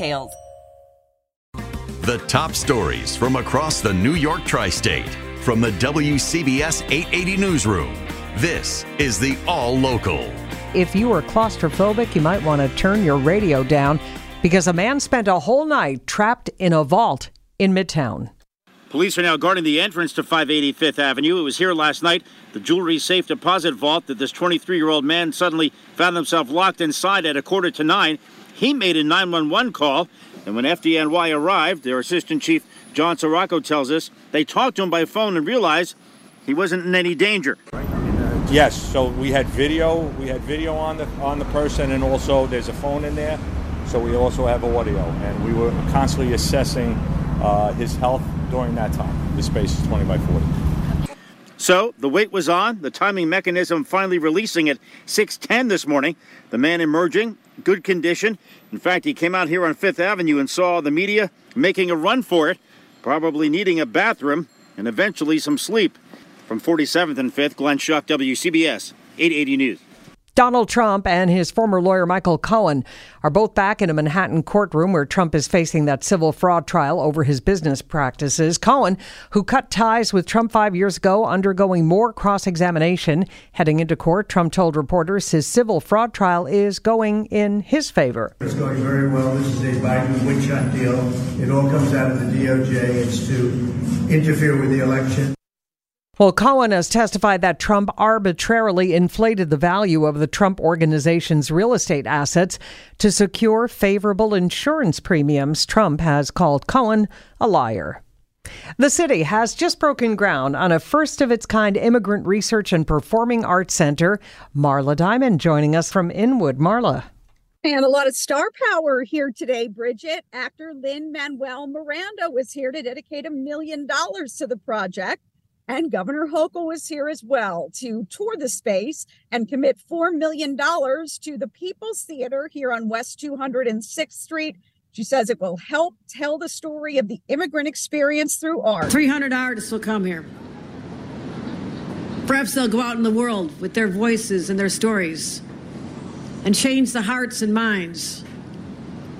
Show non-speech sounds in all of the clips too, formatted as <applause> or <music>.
details. The top stories from across the New York tri state from the WCBS 880 Newsroom. This is the All Local. If you are claustrophobic, you might want to turn your radio down because a man spent a whole night trapped in a vault in Midtown. Police are now guarding the entrance to 585th Avenue. It was here last night, the jewelry safe deposit vault, that this 23 year old man suddenly found himself locked inside at a quarter to nine. He made a 911 call, and when FDNY arrived, their assistant chief, John Sirocco, tells us they talked to him by phone and realized he wasn't in any danger. Yes, so we had video. We had video on the on the person, and also there's a phone in there. So we also have audio, and we were constantly assessing uh, his health during that time. The space is 20 by 40. So the wait was on, the timing mechanism finally releasing at 6:10 this morning. The man emerging, good condition. In fact, he came out here on Fifth Avenue and saw the media making a run for it, probably needing a bathroom and eventually some sleep. From 47th and 5th, Glenn Schuck, WCBS 880 News. Donald Trump and his former lawyer Michael Cohen are both back in a Manhattan courtroom where Trump is facing that civil fraud trial over his business practices. Cohen, who cut ties with Trump five years ago, undergoing more cross examination. Heading into court, Trump told reporters his civil fraud trial is going in his favor. It's going very well. This is a Biden witch hunt deal. It all comes out of the DOJ. It's to interfere with the election. Well, Cohen has testified that Trump arbitrarily inflated the value of the Trump organization's real estate assets to secure favorable insurance premiums. Trump has called Cohen a liar. The city has just broken ground on a first of its kind immigrant research and performing arts center. Marla Diamond joining us from Inwood. Marla. And a lot of star power here today, Brigitte. Actor Lin Manuel Miranda was here to dedicate a million dollars to the project. And Governor Hochul was here as well to tour the space and commit $4 million to the People's Theater here on West 206th Street. She says it will help tell the story of the immigrant experience through art. 300 artists will come here. Perhaps they'll go out in the world with their voices and their stories and change the hearts and minds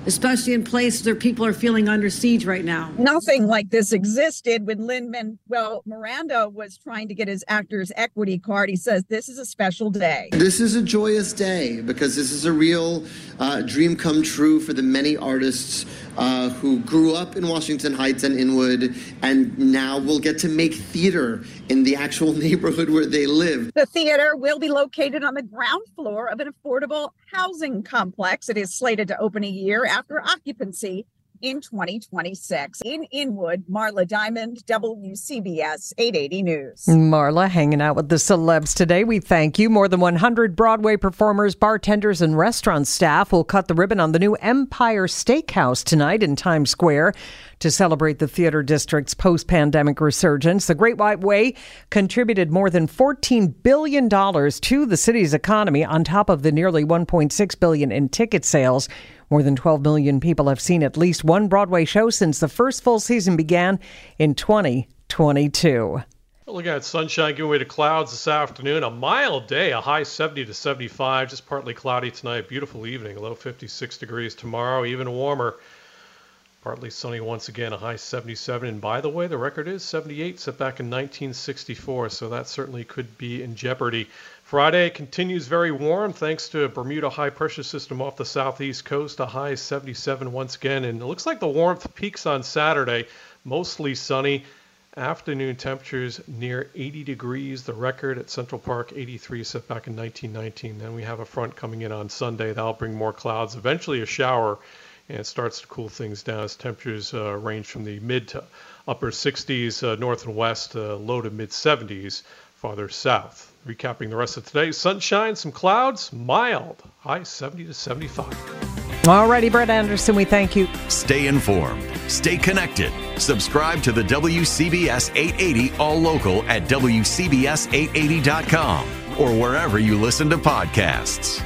especially in places where people are feeling under siege right now. Nothing like this existed when Lin Manuel Miranda was trying to get his actor's equity card. He says this is a special day. This is a joyous day because this is a real uh, dream come true for the many artists uh, who grew up in Washington Heights and Inwood and now will get to make theater in the actual <laughs> neighborhood where they live. The theater will be located on the ground floor of an affordable housing complex. It is slated to open a year after occupancy in 2026. In Inwood, Marla Diamond, WCBS 880 News. Marla hanging out with the celebs today. We thank you. More than 100 Broadway performers, bartenders, and restaurant staff will cut the ribbon on the new Empire Steakhouse tonight in Times Square to celebrate the theater district's post pandemic resurgence. The Great White Way contributed more than $14 billion to the city's economy on top of the nearly 1.6 billion in ticket sales. More than 12 million people have seen at least one Broadway show since the first full season began in 2022. Look at sunshine giving way to clouds this afternoon. A mild day, a high 70 to 75, just partly cloudy tonight. Beautiful evening, low 56 degrees tomorrow, even warmer. Partly sunny once again, a high 77. And by the way, the record is 78 set back in 1964, so that certainly could be in jeopardy Friday continues very warm thanks to a Bermuda high pressure system off the southeast coast, a high 77 once again. And it looks like the warmth peaks on Saturday, mostly sunny. Afternoon temperatures near 80 degrees, the record at Central Park 83 set back in 1919. Then we have a front coming in on Sunday that'll bring more clouds, eventually a shower, and it starts to cool things down as temperatures uh, range from the mid to upper 60s uh, north and west, uh, low to mid 70s farther south. Recapping the rest of today sunshine, some clouds, mild, high 70 to 75. Alrighty, Brett Anderson, we thank you. Stay informed, stay connected. Subscribe to the WCBS 880 All Local at WCBS880.com or wherever you listen to podcasts.